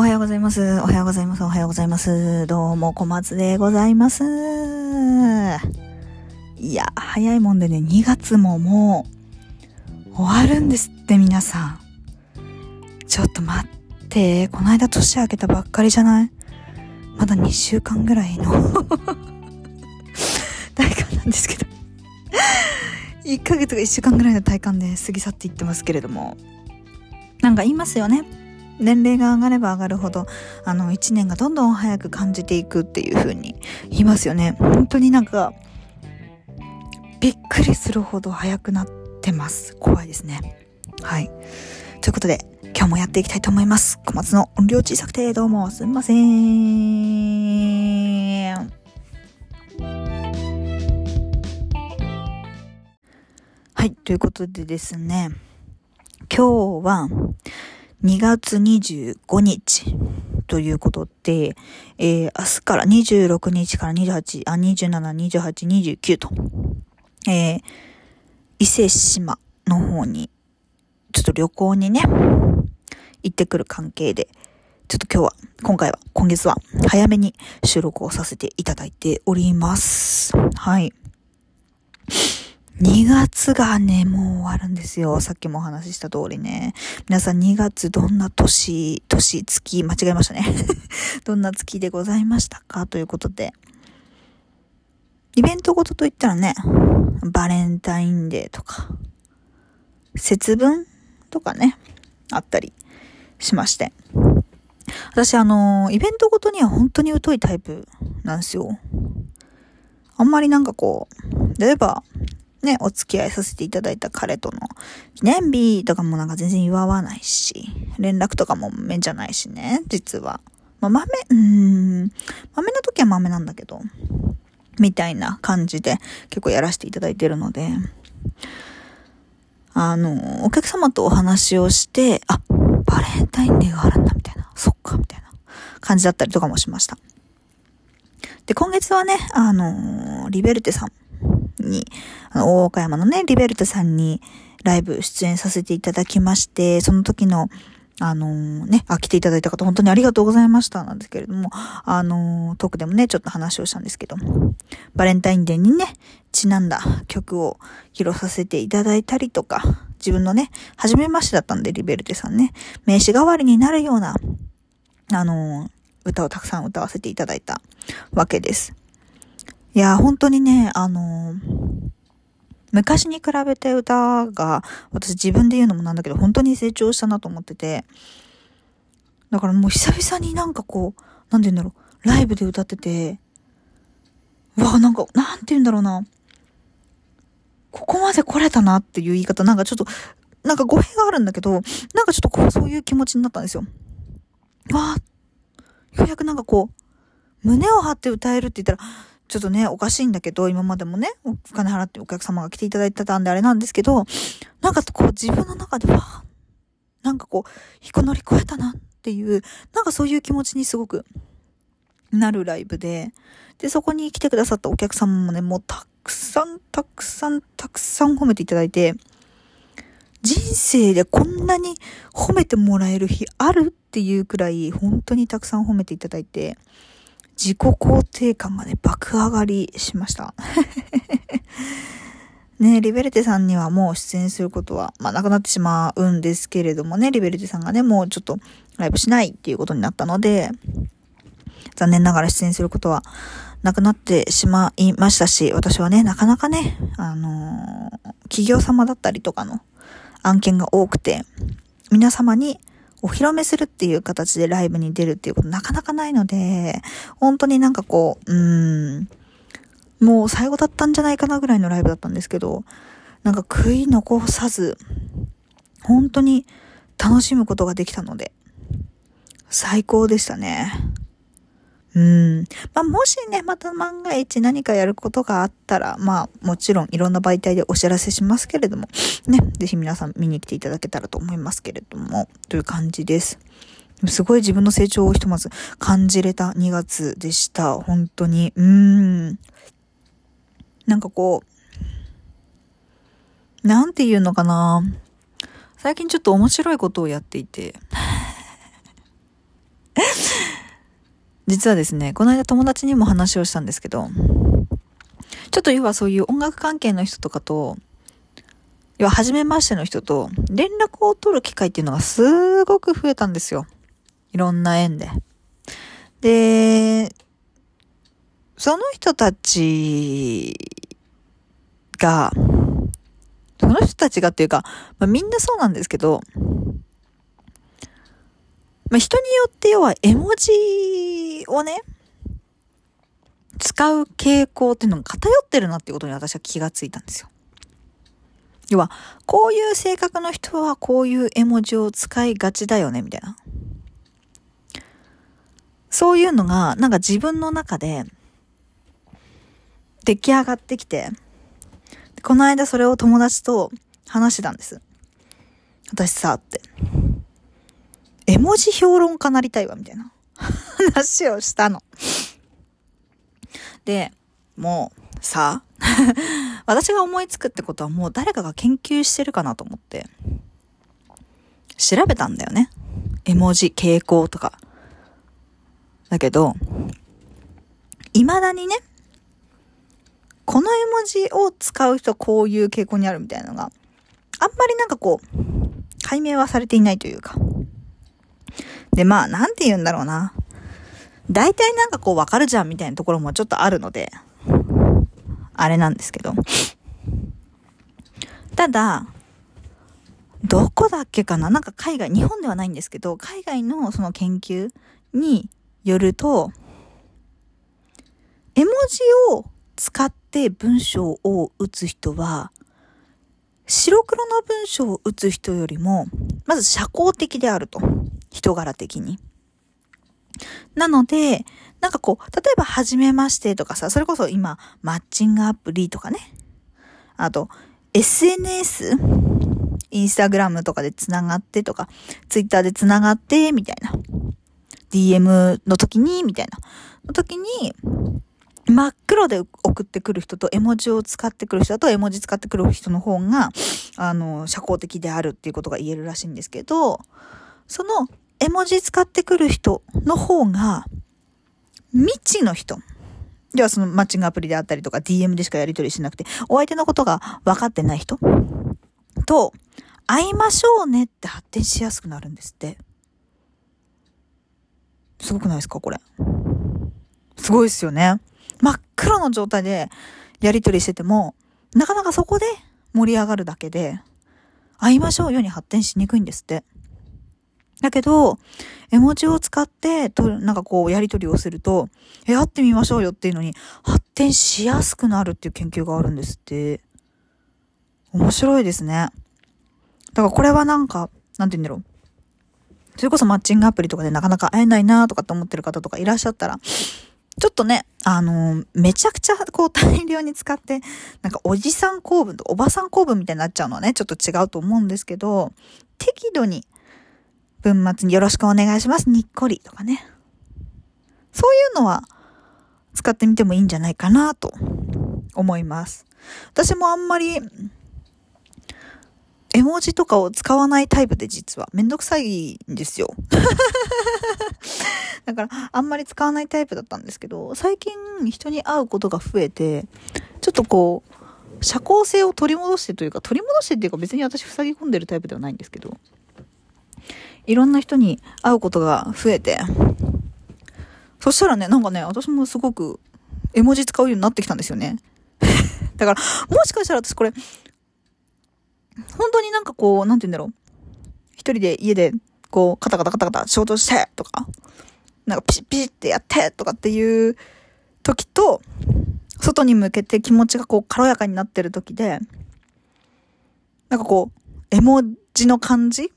おはようございます。おはようございます。おはようございます。どうも、小松でございます。いや、早いもんでね、2月ももう、終わるんですって、皆さん。ちょっと待って、この間年明けたばっかりじゃない？まだ2週間ぐらいの 体感なんですけど。1ヶ月が1週間ぐらいの体感で過ぎ去っていってますけれども。なんか言いますよね。年齢が上がれば上がるほど、あの、一年がどんどん早く感じていくっていう風に言いますよね。本当になんか、びっくりするほど早くなってます。怖いですね。はい。ということで、今日もやっていきたいと思います。小松の音量小さくてどうもすみません。はい。ということでですね、今日は2月25日ということで、えー、明日から26日から28、あ、27、28、29と、えー、伊勢志摩の方に、ちょっと旅行にね、行ってくる関係で、ちょっと今日は、今回は、今月は、早めに収録をさせていただいております。はい。2月がね、もう終わるんですよ。さっきもお話しした通りね。皆さん2月どんな年、年、月、間違えましたね。どんな月でございましたか？ということで。イベントごとといったらね、バレンタインデーとか、節分とかね、あったりしまして。私あの、イベントごとには本当に疎いタイプなんですよ。あんまりなんかこう、例えば、ね、お付き合いさせていただいた彼との記念日とかもなんか全然祝わないし、連絡とかもめじゃないしね、実は。まあ、豆、うーん、豆の時は豆なんだけど、みたいな感じで結構やらせていただいてるので、あの、お客様とお話をして、あ、バレンタインデーがあるんだ、みたいな。そっか、みたいな感じだったりとかもしました。で、今月はね、あの、リベルテさんに、あの、大岡山のね、リベルテさんにライブ出演させていただきまして、その時の、あのー、ね、あ、来ていただいた方本当にありがとうございましたなんですけれども、あのー、トークでもね、ちょっと話をしたんですけど、バレンタインデーにね、ちなんだ曲を披露させていただいたりとか、自分のね、初めましてだったんで、リベルテさんね、名刺代わりになるような、あのー、歌をたくさん歌わせていただいたわけです。いや、本当にね、あのー、昔に比べて歌が、私自分で言うのもなんだけど、本当に成長したなと思ってて、だからもう久々になんかこう、なんて言うんだろう、ライブで歌ってて、うわ、なんか、なんて言うんだろうな、ここまで来れたなっていう言い方、なんかちょっと、なんか語弊があるんだけど、なんかちょっとこう、そういう気持ちになったんですよ。わあ、ようやくなんかこう、胸を張って歌えるって言ったら、ちょっとね、おかしいんだけど、今までもね、お金払ってお客様が来ていただいてたんであれなんですけど、なんかこう自分の中では、なんかこう、引く乗り越えたなっていう、なんかそういう気持ちにすごくなるライブで、で、そこに来てくださったお客様もね、もうたくさん、たくさん、たくさん褒めていただいて、人生でこんなに褒めてもらえる日あるっていうくらい、本当にたくさん褒めていただいて、自己肯定感がね、爆上がりしました。ね、リベルテさんにはもう出演することは、まあ、なくなってしまうんですけれどもね、リベルテさんがね、もうちょっとライブしないっていうことになったので、残念ながら出演することはなくなってしまいましたし、私はね、なかなかね、あのー、企業様だったりとかの案件が多くて、皆様にお披露目するっていう形でライブに出るっていうことなかなかないので、本当になんかこう、うん、もう最後だったんじゃないかなぐらいのライブだったんですけど、なんか悔い残さず、本当に楽しむことができたので、最高でしたね。うん。まあ、もしね、また万が一何かやることがあったら、まあ、もちろんいろんな媒体でお知らせしますけれども、ね、ぜひ皆さん見に来ていただけたらと思いますけれども、という感じです。すごい自分の成長をひとまず感じれた2月でした。本当に。うーん。なんかこう、なんていうのかな。最近ちょっと面白いことをやっていて。実はですね、この間友達にも話をしたんですけど、ちょっと要はそういう音楽関係の人とかと、要は初めましての人と連絡を取る機会っていうのがすごく増えたんですよ。いろんな縁で。で、その人たちが、その人たちがっていうか、まあ、みんなそうなんですけど、まあ、人によって要は絵文字をね、使う傾向っていうのが偏ってるなっていうことに私は気がついたんですよ。要は、こういう性格の人はこういう絵文字を使いがちだよね、みたいな。そういうのが、なんか自分の中で出来上がってきて、この間それを友達と話してたんです。私さ、って。絵文字評論家なりたいわ、みたいな 話をしたの。で、もう、さ、私が思いつくってことはもう誰かが研究してるかなと思って、調べたんだよね。絵文字傾向とか。だけど、未だにね、この絵文字を使う人こういう傾向にあるみたいなのが、あんまりなんかこう、解明はされていないというか。で、まあ、なんて言うんだろうな。大体なんかこうわかるじゃんみたいなところもちょっとあるので、あれなんですけど。ただ、どこだっけかな？なんか海外、日本ではないんですけど、海外のその研究によると、絵文字を使って文章を打つ人は、白黒の文章を打つ人よりも、まず社交的であると。人柄的に。なので、なんかこう、例えば、はじめましてとかさ、それこそ今、マッチングアプリとかね。あと、SNS? インスタグラムとかで繋がってとか、ツイッターで繋がって、みたいな。DM の時に、みたいな。の時に、真っ黒で送ってくる人と絵文字を使ってくる人だと絵文字使ってくる人の方が、あの、社交的であるっていうことが言えるらしいんですけど、その絵文字使ってくる人の方が、未知の人。ではそのマッチングアプリであったりとか DM でしかやり取りしなくて、お相手のことが分かってない人と、会いましょうねって発展しやすくなるんですって。すごくないですかこれ。すごいですよね。真っ黒の状態でやり取りしてても、なかなかそこで盛り上がるだけで、会いましょうよに発展しにくいんですって。だけど、絵文字を使って、と、なんかこう、やり取りをすると、え、会ってみましょうよっていうのに、発展しやすくなるっていう研究があるんですって。面白いですね。だからこれはなんか、なんて言うんだろう。それこそマッチングアプリとかでなかなか会えないなとかって思ってる方とかいらっしゃったら、ちょっとね、あのー、めちゃくちゃこう大量に使って、なんかおじさん公文とおばさん公文みたいになっちゃうのはね、ちょっと違うと思うんですけど、適度に文末によろしくお願いします。にっこりとかね。そういうのは使ってみてもいいんじゃないかなと思います。私もあんまり絵文字とかを使わないタイプで実はめんどくさいんですよ。だからあんまり使わないタイプだったんですけど、最近人に会うことが増えて、ちょっとこう、社交性を取り戻してというか、取り戻してっていうか別に私塞ぎ込んでるタイプではないんですけど、いろんな人に会うことが増えて、そしたらね、なんかね、私もすごく絵文字使うようになってきたんですよね。だから、もしかしたら私これ、本当になんかこう、なんて言うんだろう。一人で家で、こう、カタカタカタカタ仕事してとか、なんかピシッピシッってやってとかっていう時と、外に向けて気持ちがこう軽やかになってる時で、なんかこう、絵文字の感じ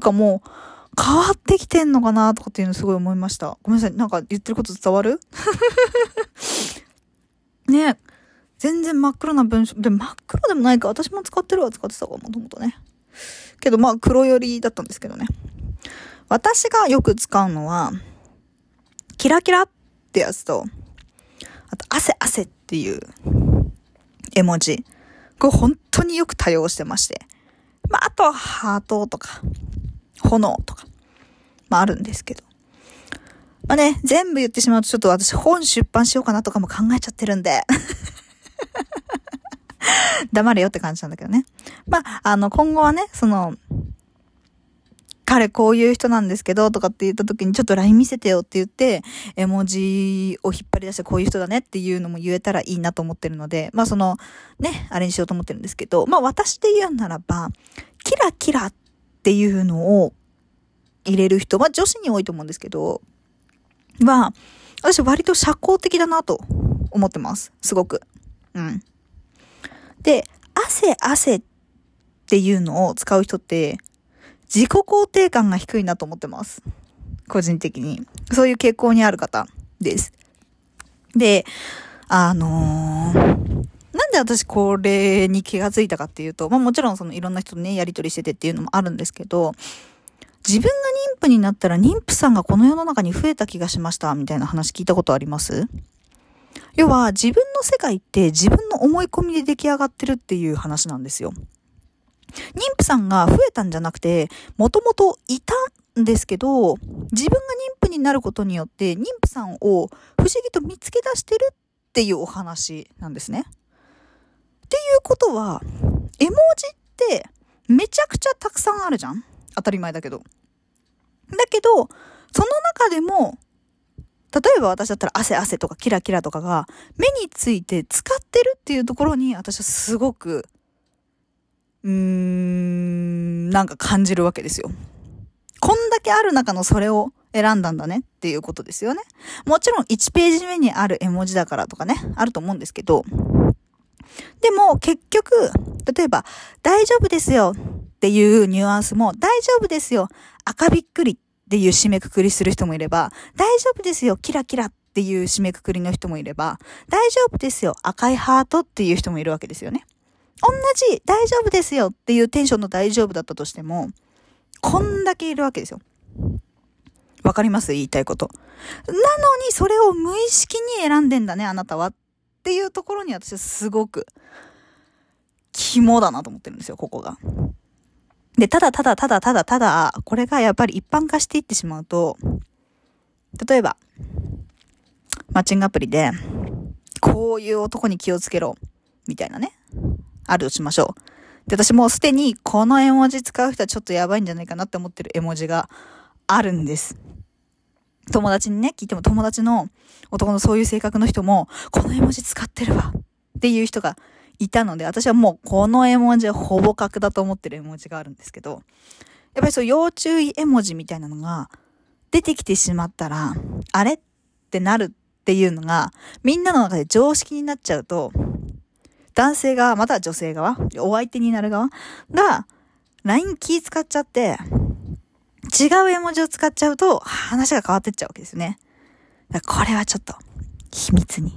とかも変わってきてんのかなとかっていうのすごい思いました。ごめんなさい。なんか言ってること伝わる？ね全然真っ黒な文章。で、真っ黒でもないか。私も使ってるわ、使ってたわ、もともとね。けど、まあ、黒寄りだったんですけどね。私がよく使うのは、キラキラってやつと、あと、汗汗っていう絵文字。これ本当によく多用してまして。まあ、あとハートとか、炎とか、まああるんですけど。まあね、全部言ってしまうとちょっと私本出版しようかなとかも考えちゃってるんで。黙れよって感じなんだけどね。まあ、あの、今後はね、その、彼こういう人なんですけど、とかって言った時にちょっと LINE 見せてよって言って、絵文字を引っ張り出してこういう人だねっていうのも言えたらいいなと思ってるので、まあその、ね、あれにしようと思ってるんですけど、まあ私で言うならば、キラキラっていうのを入れる人、まあ女子に多いと思うんですけど、は、私割と社交的だなと思ってます。すごく。うん。で、汗汗っていうのを使う人って、自己肯定感が低いなと思ってます。個人的に。そういう傾向にある方です。で、あのー、なんで私これに気がついたかっていうと、まあもちろんそのいろんな人とね、やりとりしててっていうのもあるんですけど、自分が妊婦になったら妊婦さんがこの世の中に増えた気がしました、みたいな話聞いたことあります？要は自分の世界って自分の思い込みで出来上がってるっていう話なんですよ。妊婦さんが増えたんじゃなくて、もともといたんですけど、自分が妊婦になることによって、妊婦さんを不思議と見つけ出してるっていうお話なんですね。っていうことは、絵文字ってめちゃくちゃたくさんあるじゃん当たり前だけど。だけど、その中でも、例えば私だったら汗汗とかキラキラとかが目について使ってるっていうところに私はすごくうーん、なんか感じるわけですよ。こんだけある中のそれを選んだんだねっていうことですよね。もちろん1ページ目にある絵文字だからとかね、あると思うんですけど、でも結局、例えば、大丈夫ですよっていうニュアンスも、大丈夫ですよ赤びっくりっていう締めくくりする人もいれば、大丈夫ですよキラキラっていう締めくくりの人もいれば、大丈夫ですよ赤いハートっていう人もいるわけですよね。同じ大丈夫ですよっていうテンションの大丈夫だったとしても、こんだけいるわけですよ。わかります？言いたいこと。なのにそれを無意識に選んでんだね、あなたは。っていうところに私はすごく肝だなと思ってるんですよ、ここが。で、ただただただただただ、これがやっぱり一般化していってしまうと、例えば、マッチングアプリで、こういう男に気をつけろ、みたいなね。あるとしましょう。で、私もうすでにこの絵文字使う人はちょっとやばいんじゃないかなって思ってる絵文字があるんです。友達にね、聞いても友達の男のそういう性格の人も、この絵文字使ってるわっていう人がいたので、私はもうこの絵文字はほぼ角だと思ってる絵文字があるんですけど、やっぱりそう要注意絵文字みたいなのが出てきてしまったら、あれってなるっていうのが、みんなの中で常識になっちゃうと、男性側、または女性側、お相手になる側が、LINE 気使っちゃって、違う絵文字を使っちゃうと、話が変わってっちゃうわけですね。これはちょっと、秘密に、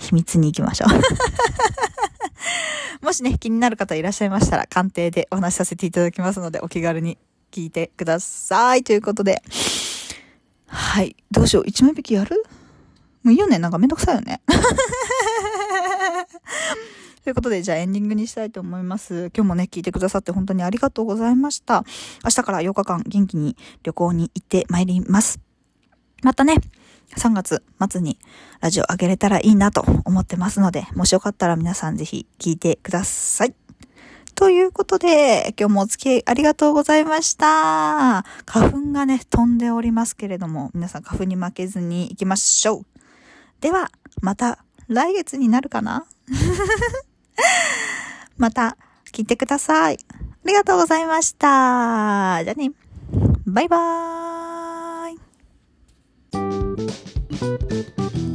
秘密に行きましょう。もしね、気になる方いらっしゃいましたら、鑑定でお話しさせていただきますので、お気軽に聞いてください。ということで、はい。どうしよう。一枚引きやる？もういいよね。なんかめんどくさいよね。ということで、じゃあエンディングにしたいと思います。今日もね、聞いてくださって本当にありがとうございました。明日から8日間元気に旅行に行ってまいります。またね、3月末にラジオ上げれたらいいなと思ってますので、もしよかったら皆さんぜひ聞いてください。ということで、今日もお付き合いありがとうございました。花粉がね、飛んでおりますけれども、皆さん花粉に負けずに行きましょう。では、また来月になるかな？また聞いてください。ありがとうございました。じゃあね。バイバーイ。Thank you.